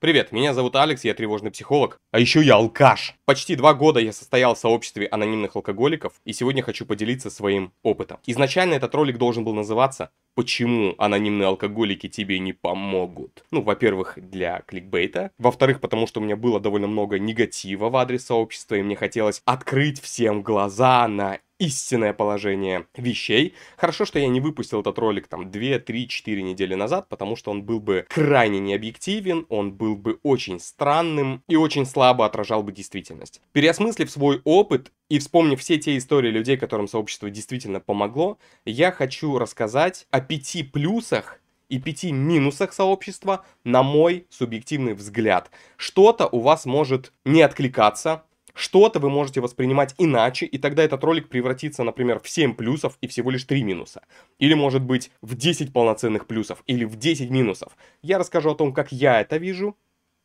Привет, меня зовут Алекс, я тревожный психолог, а еще я алкаш. Почти два года я состоял в сообществе анонимных алкоголиков, и сегодня хочу поделиться своим опытом. Изначально этот ролик должен был называться «Почему анонимные алкоголики тебе не помогут?» Ну, во-первых, для кликбейта. Во-вторых, потому что у меня было довольно много негатива в адрес сообщества, и мне хотелось открыть всем глаза на истинное положение вещей. Хорошо, что я не выпустил этот ролик там 2, 3, 4 недели назад, потому что он был бы крайне необъективен, он был бы очень странным и очень слабо отражал бы действительность. Переосмыслив свой опыт и вспомнив все те истории людей, которым сообщество действительно помогло, я хочу рассказать о пяти плюсах и пяти минусах сообщества на мой субъективный взгляд. Что-то у вас может не откликаться, что-то вы можете воспринимать иначе, и тогда этот ролик превратится, например, в 7 плюсов и всего лишь 3 минуса. Или может быть в 10 полноценных плюсов, или в 10 минусов. Я расскажу о том, как я это вижу,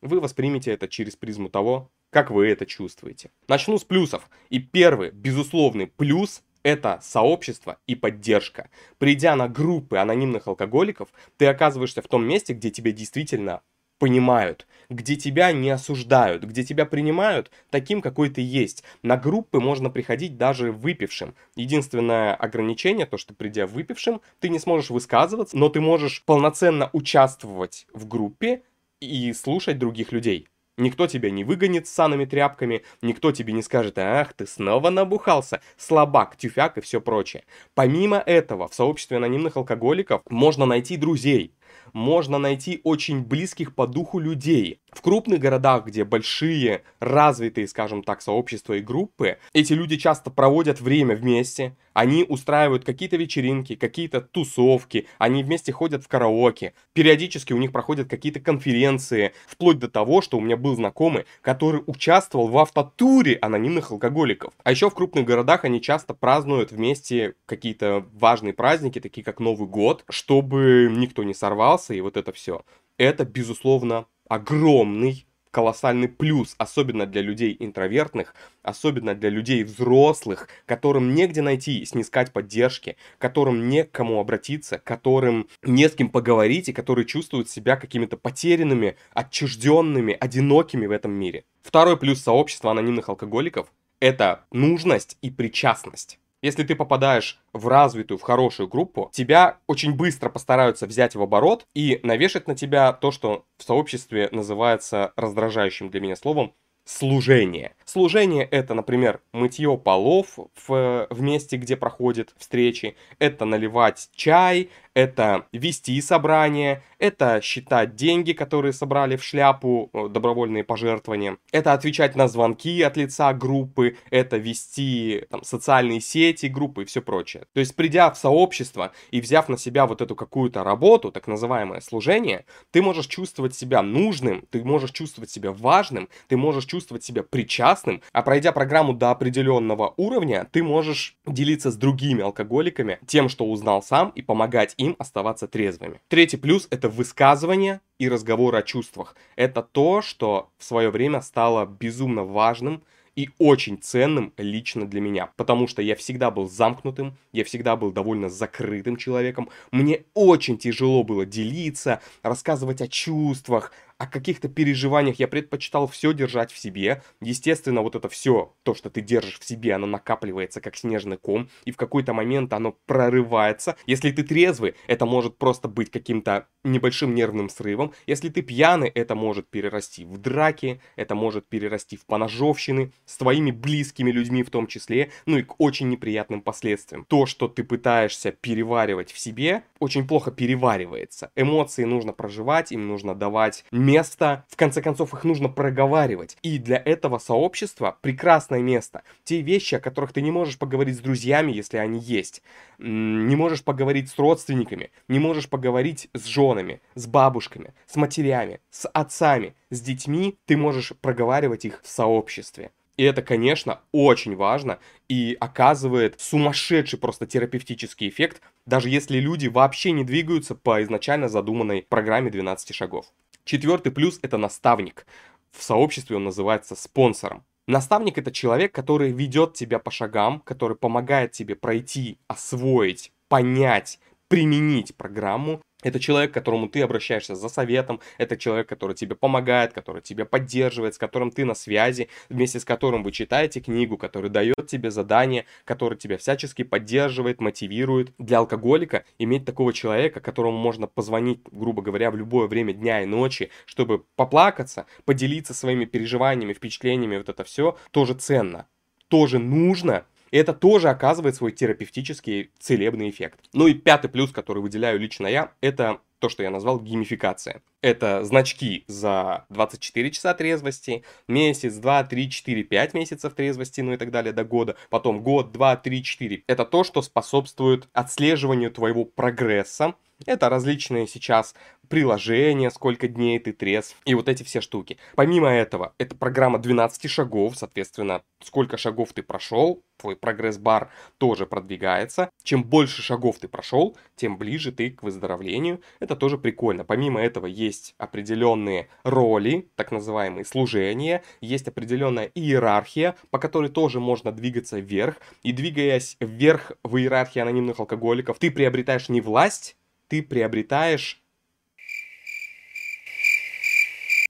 вы воспримете это через призму того, как вы это чувствуете. Начну с плюсов. И первый, безусловный плюс это сообщество и поддержка. Придя на группы анонимных алкоголиков, ты оказываешься в том месте, где тебе действительно понимают, где тебя не осуждают, где тебя принимают таким, какой ты есть. На группы можно приходить даже выпившим. Единственное ограничение, то, что придя выпившим, ты не сможешь высказываться, но ты можешь полноценно участвовать в группе и слушать других людей. Никто тебя не выгонит с санными тряпками, никто тебе не скажет, ах, ты снова набухался, слабак, тюфяк и все прочее. Помимо этого, в сообществе анонимных алкоголиков можно найти друзей, можно найти очень близких по духу людей. В крупных городах, где большие, развитые, скажем так, сообщества и группы, эти люди часто проводят время вместе, они устраивают какие-то вечеринки, какие-то тусовки, они вместе ходят в караоке, периодически у них проходят какие-то конференции, вплоть до того, что у меня был знакомый, который участвовал в автотуре анонимных алкоголиков. А еще в крупных городах они часто празднуют вместе какие-то важные праздники, такие как Новый год, чтобы никто не сорвался и вот это все. Это, безусловно, огромный колоссальный плюс, особенно для людей интровертных, особенно для людей взрослых, которым негде найти и снискать поддержки, которым не к кому обратиться, которым не с кем поговорить и которые чувствуют себя какими-то потерянными, отчужденными, одинокими в этом мире. Второй плюс сообщества анонимных алкоголиков – это нужность и причастность. Если ты попадаешь в развитую, в хорошую группу, тебя очень быстро постараются взять в оборот и навешать на тебя то, что в сообществе называется раздражающим для меня словом служение. Служение это, например, мытье полов в, в месте, где проходят встречи, это наливать чай, это вести собрание, это считать деньги, которые собрали в шляпу, э, добровольные пожертвования, это отвечать на звонки от лица группы, это вести там, социальные сети группы и все прочее. То есть, придя в сообщество и взяв на себя вот эту какую-то работу, так называемое служение, ты можешь чувствовать себя нужным, ты можешь чувствовать себя важным, ты можешь чувствовать себя причастным, а пройдя программу до определенного уровня, ты можешь делиться с другими алкоголиками тем, что узнал сам, и помогать им оставаться трезвыми. Третий плюс – это высказывание и разговор о чувствах. Это то, что в свое время стало безумно важным и очень ценным лично для меня, потому что я всегда был замкнутым, я всегда был довольно закрытым человеком, мне очень тяжело было делиться, рассказывать о чувствах, о каких-то переживаниях я предпочитал все держать в себе. Естественно, вот это все, то, что ты держишь в себе, оно накапливается как снежный ком, и в какой-то момент оно прорывается. Если ты трезвый, это может просто быть каким-то небольшим нервным срывом. Если ты пьяный, это может перерасти в драки, это может перерасти в поножовщины, с твоими близкими людьми в том числе, ну и к очень неприятным последствиям. То, что ты пытаешься переваривать в себе, очень плохо переваривается. Эмоции нужно проживать, им нужно давать место, в конце концов их нужно проговаривать. И для этого сообщества прекрасное место. Те вещи, о которых ты не можешь поговорить с друзьями, если они есть. Не можешь поговорить с родственниками, не можешь поговорить с женами, с бабушками, с матерями, с отцами, с детьми, ты можешь проговаривать их в сообществе. И это, конечно, очень важно и оказывает сумасшедший просто терапевтический эффект, даже если люди вообще не двигаются по изначально задуманной программе 12 шагов. Четвертый плюс – это наставник. В сообществе он называется спонсором. Наставник – это человек, который ведет тебя по шагам, который помогает тебе пройти, освоить, понять, применить программу, Это человек, к которому ты обращаешься за советом, это человек, который тебе помогает, который тебя поддерживает, с которым ты на связи, вместе с которым вы читаете книгу, который дает тебе задание, который тебя всячески поддерживает, мотивирует. Для алкоголика иметь такого человека, которому можно позвонить, грубо говоря, в любое время дня и ночи, чтобы поплакаться, поделиться своими переживаниями, впечатлениями, вот это все, тоже ценно, тоже нужно, и это тоже оказывает свой терапевтический целебный эффект. Ну и пятый плюс, который выделяю лично я, это то, что я назвал геймификация. Это значки за 24 часа трезвости, месяц, 2, 3, 4, 5 месяцев трезвости, ну и так далее до года, потом год, 2, 3, 4. Это то, что способствует отслеживанию твоего прогресса, это различные сейчас приложения, сколько дней ты трезв, и вот эти все штуки. Помимо этого, это программа 12 шагов, соответственно, сколько шагов ты прошел, твой прогресс-бар тоже продвигается. Чем больше шагов ты прошел, тем ближе ты к выздоровлению. Это тоже прикольно. Помимо этого, есть определенные роли, так называемые служения, есть определенная иерархия, по которой тоже можно двигаться вверх. И двигаясь вверх в иерархии анонимных алкоголиков, ты приобретаешь не власть, ты приобретаешь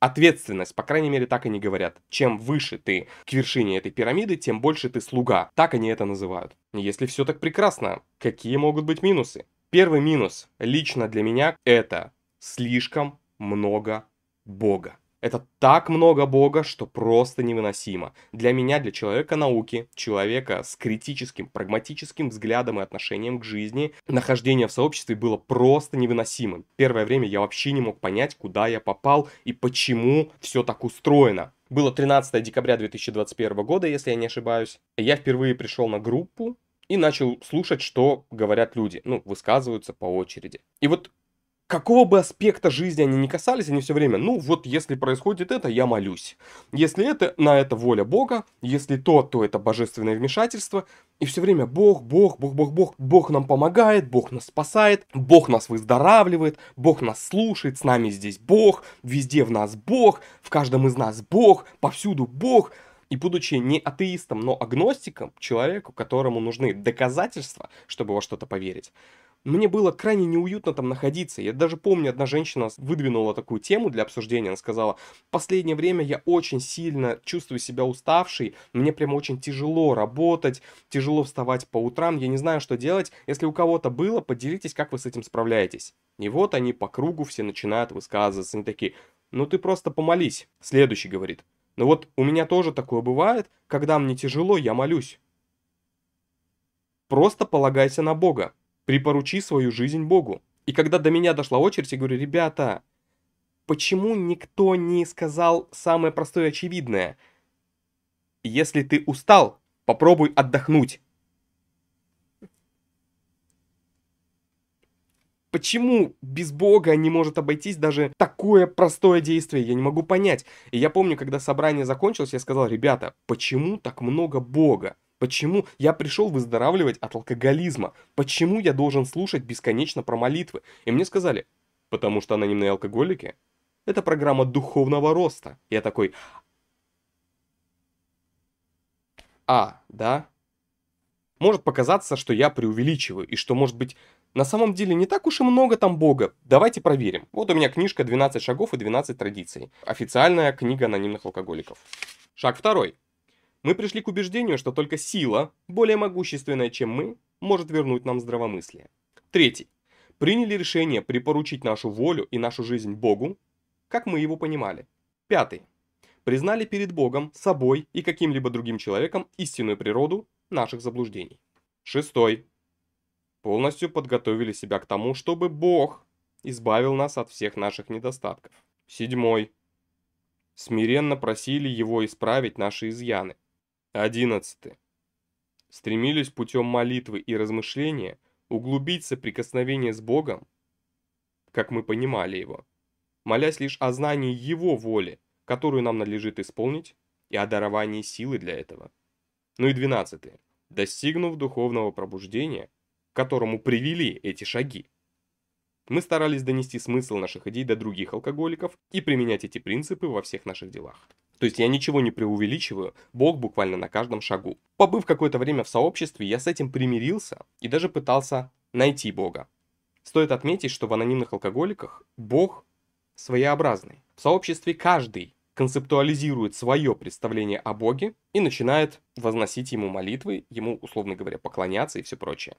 ответственность, по крайней мере, так они говорят. Чем выше ты к вершине этой пирамиды, тем больше ты слуга. Так они это называют. Если все так прекрасно, какие могут быть минусы? Первый минус лично для меня это слишком много Бога. Это так много Бога, что просто невыносимо. Для меня, для человека науки, человека с критическим, прагматическим взглядом и отношением к жизни, нахождение в сообществе было просто невыносимым. Первое время я вообще не мог понять, куда я попал и почему все так устроено. Было 13 декабря 2021 года, если я не ошибаюсь. Я впервые пришел на группу, и начал слушать, что говорят люди, ну, высказываются по очереди. И вот какого бы аспекта жизни они не касались, они все время, ну вот если происходит это, я молюсь. Если это, на это воля Бога, если то, то это божественное вмешательство. И все время Бог, Бог, Бог, Бог, Бог, Бог нам помогает, Бог нас спасает, Бог нас выздоравливает, Бог нас слушает, с нами здесь Бог, везде в нас Бог, в каждом из нас Бог, повсюду Бог. И будучи не атеистом, но агностиком, человеку, которому нужны доказательства, чтобы во что-то поверить, мне было крайне неуютно там находиться. Я даже помню, одна женщина выдвинула такую тему для обсуждения. Она сказала, последнее время я очень сильно чувствую себя уставшей, мне прямо очень тяжело работать, тяжело вставать по утрам, я не знаю, что делать. Если у кого-то было, поделитесь, как вы с этим справляетесь. И вот они по кругу все начинают высказываться. Они такие, ну ты просто помолись. Следующий говорит, ну вот у меня тоже такое бывает, когда мне тяжело, я молюсь. Просто полагайся на Бога. Припоручи свою жизнь Богу. И когда до меня дошла очередь, я говорю, ребята, почему никто не сказал самое простое и очевидное? Если ты устал, попробуй отдохнуть. Почему без Бога не может обойтись даже такое простое действие? Я не могу понять. И я помню, когда собрание закончилось, я сказал, ребята, почему так много Бога? Почему я пришел выздоравливать от алкоголизма? Почему я должен слушать бесконечно про молитвы? И мне сказали, потому что анонимные алкоголики – это программа духовного роста. Я такой, а, да? Может показаться, что я преувеличиваю, и что, может быть, на самом деле не так уж и много там Бога. Давайте проверим. Вот у меня книжка «12 шагов и 12 традиций». Официальная книга анонимных алкоголиков. Шаг второй. Мы пришли к убеждению, что только сила, более могущественная, чем мы, может вернуть нам здравомыслие. Третий. Приняли решение припоручить нашу волю и нашу жизнь Богу, как мы его понимали. Пятый. Признали перед Богом, собой и каким-либо другим человеком истинную природу наших заблуждений. Шестой. Полностью подготовили себя к тому, чтобы Бог избавил нас от всех наших недостатков. Седьмой. Смиренно просили Его исправить наши изъяны. 11. Стремились путем молитвы и размышления углубить соприкосновение с Богом, как мы понимали его, молясь лишь о знании Его воли, которую нам надлежит исполнить, и о даровании силы для этого. Ну и 12. Достигнув духовного пробуждения, к которому привели эти шаги, мы старались донести смысл наших идей до других алкоголиков и применять эти принципы во всех наших делах. То есть я ничего не преувеличиваю, Бог буквально на каждом шагу. Побыв какое-то время в сообществе, я с этим примирился и даже пытался найти Бога. Стоит отметить, что в анонимных алкоголиках Бог своеобразный. В сообществе каждый концептуализирует свое представление о Боге и начинает возносить ему молитвы, ему, условно говоря, поклоняться и все прочее.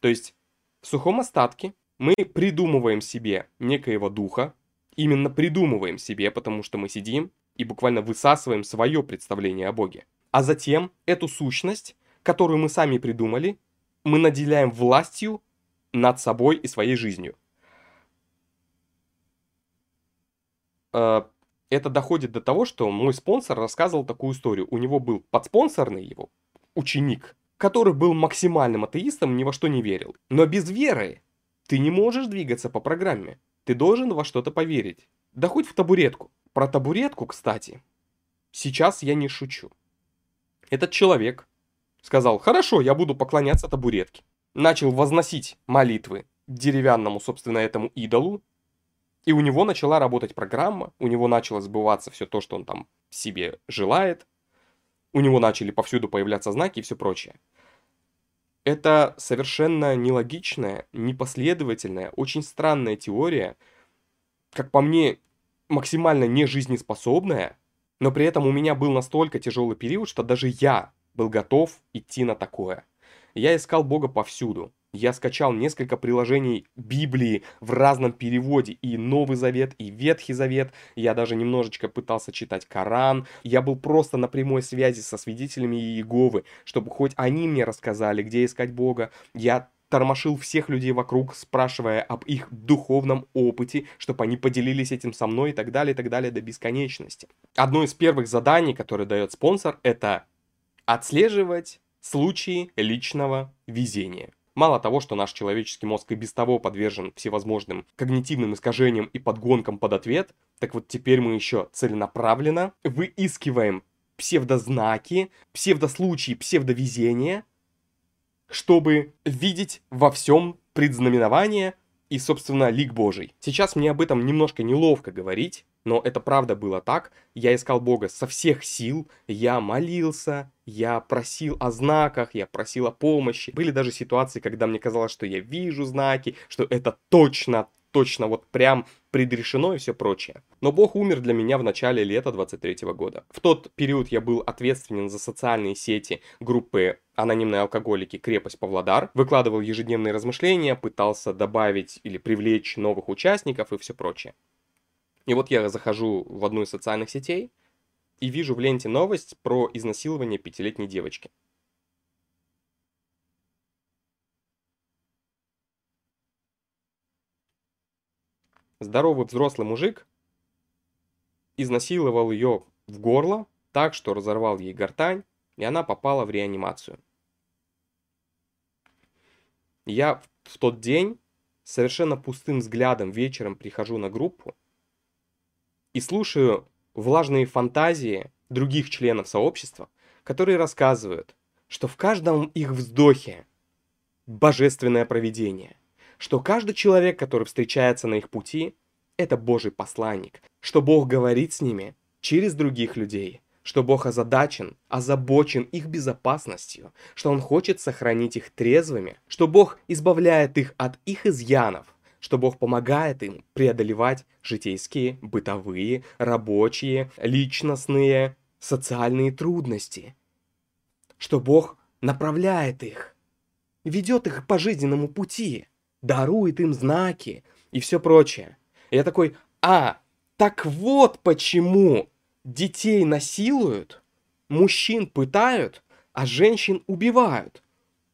То есть в сухом остатке мы придумываем себе некоего духа, именно придумываем себе, потому что мы сидим и буквально высасываем свое представление о Боге. А затем эту сущность, которую мы сами придумали, мы наделяем властью над собой и своей жизнью. Это доходит до того, что мой спонсор рассказывал такую историю. У него был подспонсорный его ученик, который был максимальным атеистом, ни во что не верил. Но без веры ты не можешь двигаться по программе. Ты должен во что-то поверить. Да хоть в табуретку. Про табуретку, кстати, сейчас я не шучу. Этот человек сказал, хорошо, я буду поклоняться табуретке. Начал возносить молитвы деревянному, собственно, этому идолу. И у него начала работать программа, у него начало сбываться все то, что он там себе желает. У него начали повсюду появляться знаки и все прочее. Это совершенно нелогичная, непоследовательная, очень странная теория, как по мне, максимально нежизнеспособная, но при этом у меня был настолько тяжелый период, что даже я был готов идти на такое. Я искал Бога повсюду. Я скачал несколько приложений Библии в разном переводе, и Новый Завет, и Ветхий Завет. Я даже немножечко пытался читать Коран. Я был просто на прямой связи со свидетелями Иеговы, чтобы хоть они мне рассказали, где искать Бога. Я тормошил всех людей вокруг, спрашивая об их духовном опыте, чтобы они поделились этим со мной и так далее, и так далее до бесконечности. Одно из первых заданий, которое дает спонсор, это отслеживать случаи личного везения. Мало того, что наш человеческий мозг и без того подвержен всевозможным когнитивным искажениям и подгонкам под ответ, так вот теперь мы еще целенаправленно выискиваем псевдознаки, псевдослучаи, псевдовезения, чтобы видеть во всем предзнаменование и, собственно, лик Божий. Сейчас мне об этом немножко неловко говорить, но это правда было так. Я искал Бога со всех сил, я молился, я просил о знаках, я просил о помощи. Были даже ситуации, когда мне казалось, что я вижу знаки, что это точно, точно вот прям предрешено и все прочее. Но Бог умер для меня в начале лета 23 года. В тот период я был ответственен за социальные сети группы анонимные алкоголики «Крепость Павлодар», выкладывал ежедневные размышления, пытался добавить или привлечь новых участников и все прочее. И вот я захожу в одну из социальных сетей и вижу в ленте новость про изнасилование пятилетней девочки. Здоровый взрослый мужик изнасиловал ее в горло так, что разорвал ей гортань, и она попала в реанимацию. Я в тот день совершенно пустым взглядом вечером прихожу на группу и слушаю влажные фантазии других членов сообщества, которые рассказывают, что в каждом их вздохе божественное провидение, что каждый человек, который встречается на их пути, это Божий посланник, что Бог говорит с ними через других людей, что Бог озадачен, озабочен их безопасностью, что Он хочет сохранить их трезвыми, что Бог избавляет их от их изъянов, что Бог помогает им преодолевать житейские, бытовые, рабочие, личностные, социальные трудности, что Бог направляет их, ведет их по жизненному пути, дарует им знаки и все прочее. Я такой, а, так вот почему детей насилуют, мужчин пытают, а женщин убивают.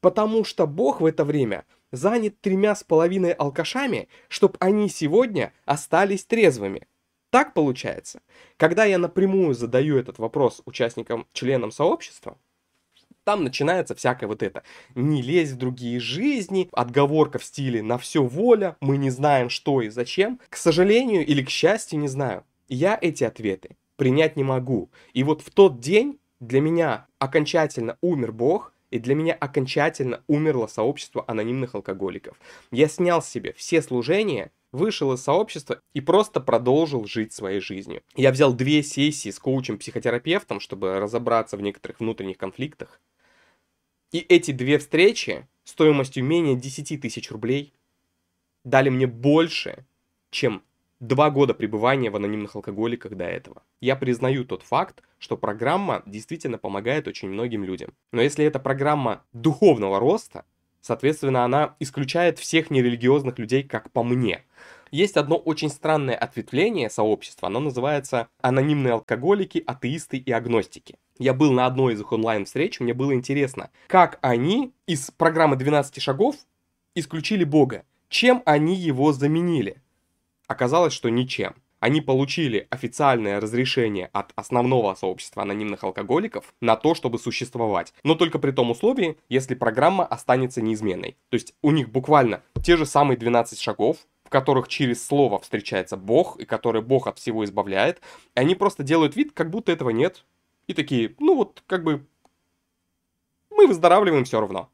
Потому что Бог в это время занят тремя с половиной алкашами, чтобы они сегодня остались трезвыми. Так получается. Когда я напрямую задаю этот вопрос участникам, членам сообщества, там начинается всякое вот это. Не лезь в другие жизни, отговорка в стиле «на все воля», мы не знаем что и зачем. К сожалению или к счастью, не знаю. Я эти ответы принять не могу. И вот в тот день для меня окончательно умер Бог, и для меня окончательно умерло сообщество анонимных алкоголиков. Я снял себе все служения, вышел из сообщества и просто продолжил жить своей жизнью. Я взял две сессии с коучем-психотерапевтом, чтобы разобраться в некоторых внутренних конфликтах. И эти две встречи стоимостью менее 10 тысяч рублей дали мне больше, чем два года пребывания в анонимных алкоголиках до этого. Я признаю тот факт, что программа действительно помогает очень многим людям. Но если это программа духовного роста, соответственно, она исключает всех нерелигиозных людей, как по мне. Есть одно очень странное ответвление сообщества, оно называется «Анонимные алкоголики, атеисты и агностики». Я был на одной из их онлайн-встреч, мне было интересно, как они из программы 12 шагов исключили Бога, чем они его заменили. Оказалось, что ничем. Они получили официальное разрешение от основного сообщества анонимных алкоголиков на то, чтобы существовать. Но только при том условии, если программа останется неизменной. То есть у них буквально те же самые 12 шагов, в которых через слово встречается Бог, и который Бог от всего избавляет. И они просто делают вид, как будто этого нет. И такие, ну вот, как бы, мы выздоравливаем все равно.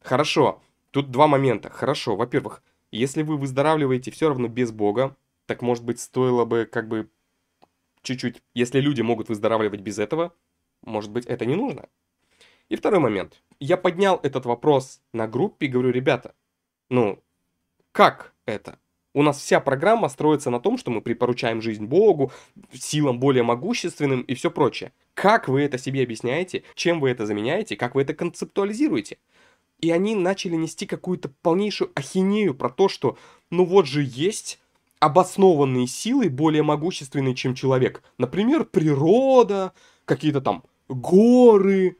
Хорошо, тут два момента. Хорошо, во-первых, если вы выздоравливаете все равно без Бога, так может быть стоило бы как бы чуть-чуть, если люди могут выздоравливать без этого, может быть это не нужно. И второй момент. Я поднял этот вопрос на группе и говорю, ребята, ну, как это? У нас вся программа строится на том, что мы припоручаем жизнь Богу, силам более могущественным и все прочее. Как вы это себе объясняете? Чем вы это заменяете? Как вы это концептуализируете? И они начали нести какую-то полнейшую ахинею про то, что ну вот же есть обоснованные силы более могущественные, чем человек. Например, природа, какие-то там горы,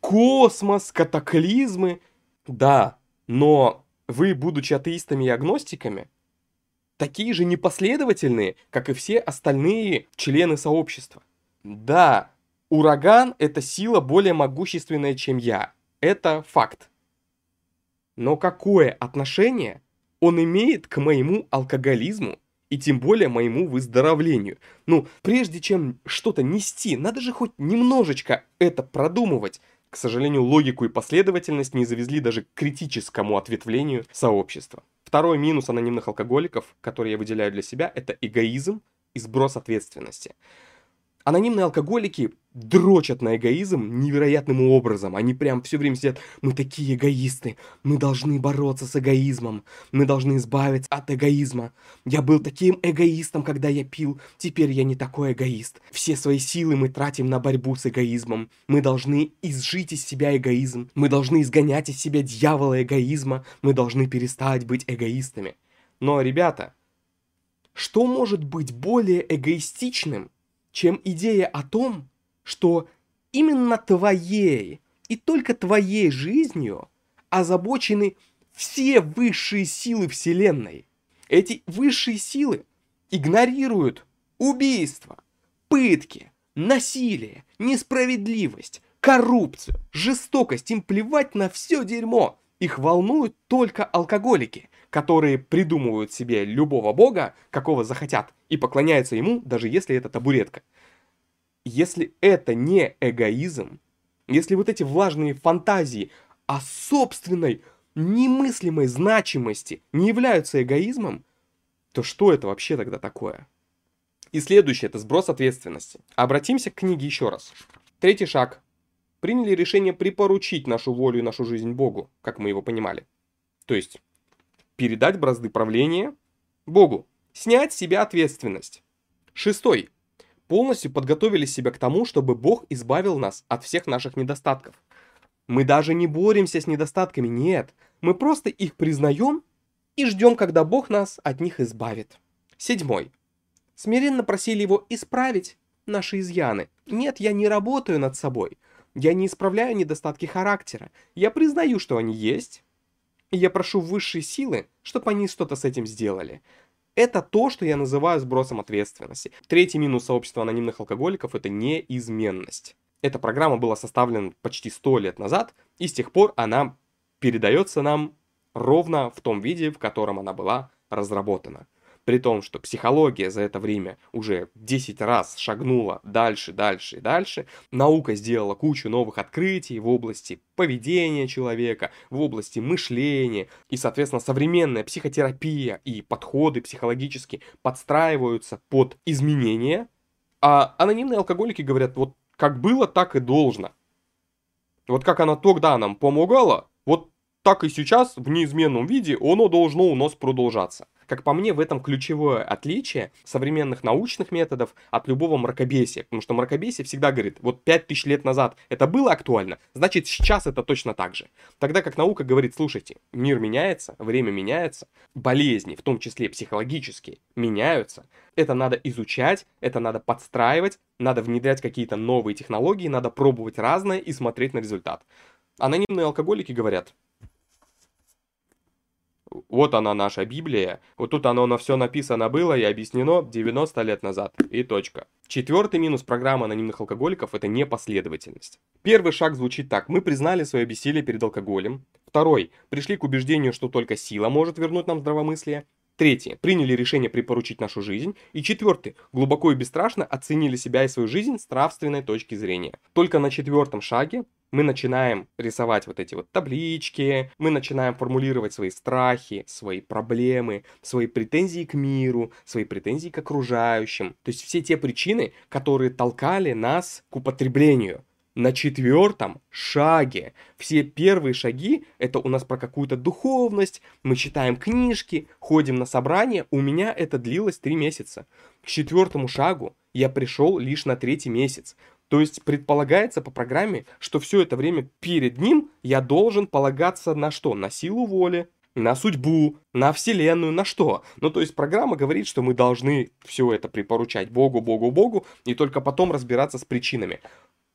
космос, катаклизмы. Да, но вы, будучи атеистами и агностиками, такие же непоследовательные, как и все остальные члены сообщества. Да, ураган – это сила более могущественная, чем я. Это факт. Но какое отношение он имеет к моему алкоголизму и тем более моему выздоровлению? Ну, прежде чем что-то нести, надо же хоть немножечко это продумывать. К сожалению, логику и последовательность не завезли даже к критическому ответвлению сообщества. Второй минус анонимных алкоголиков, который я выделяю для себя, это эгоизм и сброс ответственности. Анонимные алкоголики дрочат на эгоизм невероятным образом. Они прям все время сидят, мы такие эгоисты, мы должны бороться с эгоизмом, мы должны избавиться от эгоизма. Я был таким эгоистом, когда я пил, теперь я не такой эгоист. Все свои силы мы тратим на борьбу с эгоизмом. Мы должны изжить из себя эгоизм, мы должны изгонять из себя дьявола эгоизма, мы должны перестать быть эгоистами. Но, ребята, что может быть более эгоистичным, чем идея о том, что именно твоей и только твоей жизнью озабочены все высшие силы Вселенной. Эти высшие силы игнорируют убийство, пытки, насилие, несправедливость, коррупцию, жестокость. Им плевать на все дерьмо. Их волнуют только алкоголики, которые придумывают себе любого бога, какого захотят, и поклоняются ему, даже если это табуретка. Если это не эгоизм, если вот эти влажные фантазии о собственной немыслимой значимости не являются эгоизмом, то что это вообще тогда такое? И следующее – это сброс ответственности. Обратимся к книге еще раз. Третий шаг. Приняли решение припоручить нашу волю и нашу жизнь Богу, как мы его понимали. То есть, передать бразды правления Богу. Снять с себя ответственность. Шестой полностью подготовили себя к тому, чтобы Бог избавил нас от всех наших недостатков. Мы даже не боремся с недостатками, нет. Мы просто их признаем и ждем, когда Бог нас от них избавит. Седьмой. Смиренно просили его исправить наши изъяны. Нет, я не работаю над собой. Я не исправляю недостатки характера. Я признаю, что они есть. Я прошу высшие силы, чтобы они что-то с этим сделали. Это то, что я называю сбросом ответственности. Третий минус сообщества анонимных алкоголиков – это неизменность. Эта программа была составлена почти 100 лет назад, и с тех пор она передается нам ровно в том виде, в котором она была разработана. При том, что психология за это время уже 10 раз шагнула дальше, дальше и дальше. Наука сделала кучу новых открытий в области поведения человека, в области мышления. И, соответственно, современная психотерапия и подходы психологически подстраиваются под изменения. А анонимные алкоголики говорят, вот как было, так и должно. Вот как она тогда нам помогала, вот так и сейчас в неизменном виде оно должно у нас продолжаться. Как по мне, в этом ключевое отличие современных научных методов от любого мракобесия. Потому что мракобесие всегда говорит, вот 5000 лет назад это было актуально, значит сейчас это точно так же. Тогда как наука говорит, слушайте, мир меняется, время меняется, болезни, в том числе психологические, меняются. Это надо изучать, это надо подстраивать, надо внедрять какие-то новые технологии, надо пробовать разное и смотреть на результат. Анонимные алкоголики говорят, вот она наша Библия, вот тут оно на все написано было и объяснено 90 лет назад, и точка. Четвертый минус программы анонимных алкоголиков – это непоследовательность. Первый шаг звучит так. Мы признали свое бессилие перед алкоголем. Второй. Пришли к убеждению, что только сила может вернуть нам здравомыслие. Третье. Приняли решение припоручить нашу жизнь. И четвертый. Глубоко и бесстрашно оценили себя и свою жизнь с нравственной точки зрения. Только на четвертом шаге мы начинаем рисовать вот эти вот таблички, мы начинаем формулировать свои страхи, свои проблемы, свои претензии к миру, свои претензии к окружающим. То есть все те причины, которые толкали нас к употреблению. На четвертом шаге. Все первые шаги это у нас про какую-то духовность, мы читаем книжки, ходим на собрания. У меня это длилось три месяца. К четвертому шагу я пришел лишь на третий месяц. То есть предполагается по программе, что все это время перед ним я должен полагаться на что? На силу воли, на судьбу, на вселенную, на что? Ну, то есть программа говорит, что мы должны все это припоручать Богу, Богу, Богу, и только потом разбираться с причинами.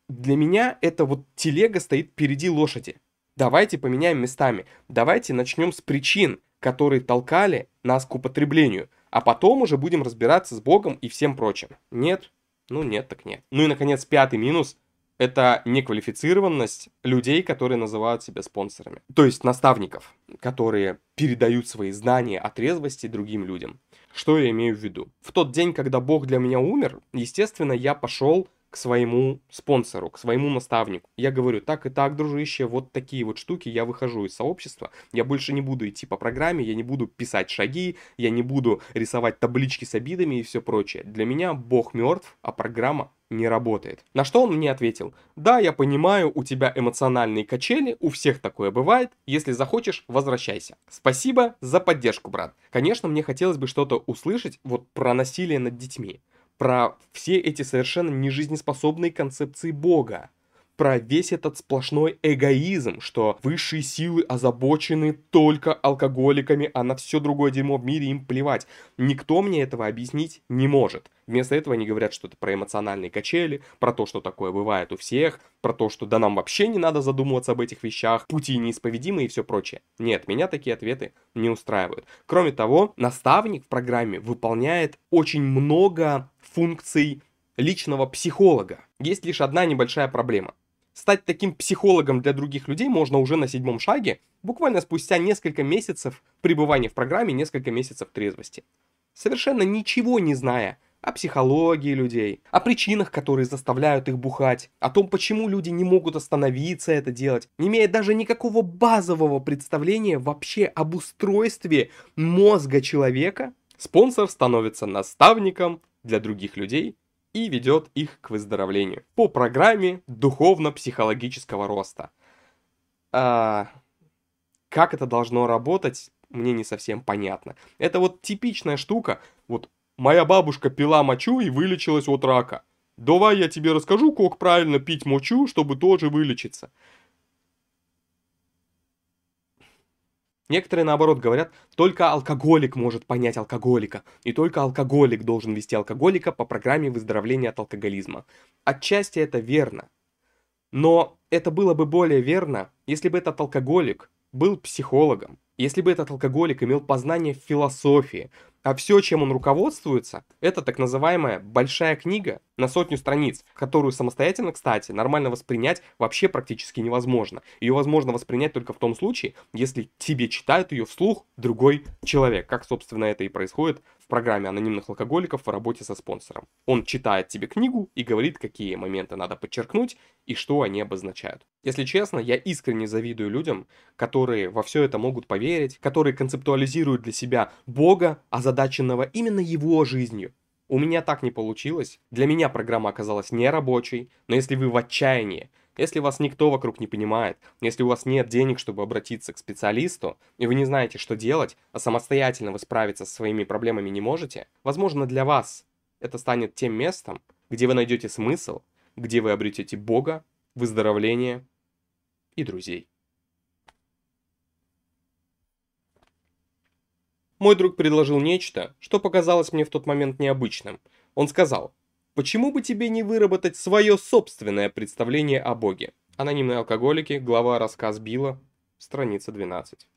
Для меня это вот телега стоит впереди лошади. Давайте поменяем местами. Давайте начнем с причин, которые толкали нас к употреблению, а потом уже будем разбираться с Богом и всем прочим. Нет, ну нет, так нет. Ну и, наконец, пятый минус – это неквалифицированность людей, которые называют себя спонсорами. То есть наставников, которые передают свои знания о трезвости другим людям. Что я имею в виду? В тот день, когда Бог для меня умер, естественно, я пошел к своему спонсору, к своему наставнику. Я говорю, так и так, дружище, вот такие вот штуки, я выхожу из сообщества, я больше не буду идти по программе, я не буду писать шаги, я не буду рисовать таблички с обидами и все прочее. Для меня Бог мертв, а программа не работает. На что он мне ответил, да, я понимаю, у тебя эмоциональные качели, у всех такое бывает, если захочешь, возвращайся. Спасибо за поддержку, брат. Конечно, мне хотелось бы что-то услышать вот про насилие над детьми про все эти совершенно нежизнеспособные концепции Бога, про весь этот сплошной эгоизм, что высшие силы озабочены только алкоголиками, а на все другое дерьмо в мире им плевать. Никто мне этого объяснить не может. Вместо этого они говорят что-то про эмоциональные качели, про то, что такое бывает у всех, про то, что да нам вообще не надо задумываться об этих вещах, пути неисповедимы и все прочее. Нет, меня такие ответы не устраивают. Кроме того, наставник в программе выполняет очень много функций личного психолога. Есть лишь одна небольшая проблема. Стать таким психологом для других людей можно уже на седьмом шаге, буквально спустя несколько месяцев пребывания в программе, несколько месяцев трезвости. Совершенно ничего не зная о психологии людей, о причинах, которые заставляют их бухать, о том, почему люди не могут остановиться это делать, не имея даже никакого базового представления вообще об устройстве мозга человека, спонсор становится наставником для других людей и ведет их к выздоровлению по программе духовно-психологического роста. А, как это должно работать, мне не совсем понятно. Это вот типичная штука, вот моя бабушка пила мочу и вылечилась от рака. Давай я тебе расскажу, как правильно пить мочу, чтобы тоже вылечиться. Некоторые, наоборот, говорят, только алкоголик может понять алкоголика, и только алкоголик должен вести алкоголика по программе выздоровления от алкоголизма. Отчасти это верно. Но это было бы более верно, если бы этот алкоголик был психологом, если бы этот алкоголик имел познание в философии, а все, чем он руководствуется, это так называемая большая книга на сотню страниц, которую самостоятельно, кстати, нормально воспринять вообще практически невозможно. Ее возможно воспринять только в том случае, если тебе читают ее вслух другой человек, как, собственно, это и происходит в программе анонимных алкоголиков в работе со спонсором. Он читает тебе книгу и говорит, какие моменты надо подчеркнуть и что они обозначают. Если честно, я искренне завидую людям, которые во все это могут поверить, которые концептуализируют для себя Бога, озадаченного именно его жизнью. У меня так не получилось. Для меня программа оказалась нерабочей, но если вы в отчаянии, Если вас никто вокруг не понимает, если у вас нет денег, чтобы обратиться к специалисту, и вы не знаете, что делать, а самостоятельно вы справиться со своими проблемами не можете, возможно, для вас это станет тем местом, где вы найдете смысл, где вы обретете Бога, выздоровление и друзей. Мой друг предложил нечто, что показалось мне в тот момент необычным. Он сказал, почему бы тебе не выработать свое собственное представление о Боге? Анонимные алкоголики, глава рассказ Билла, страница 12.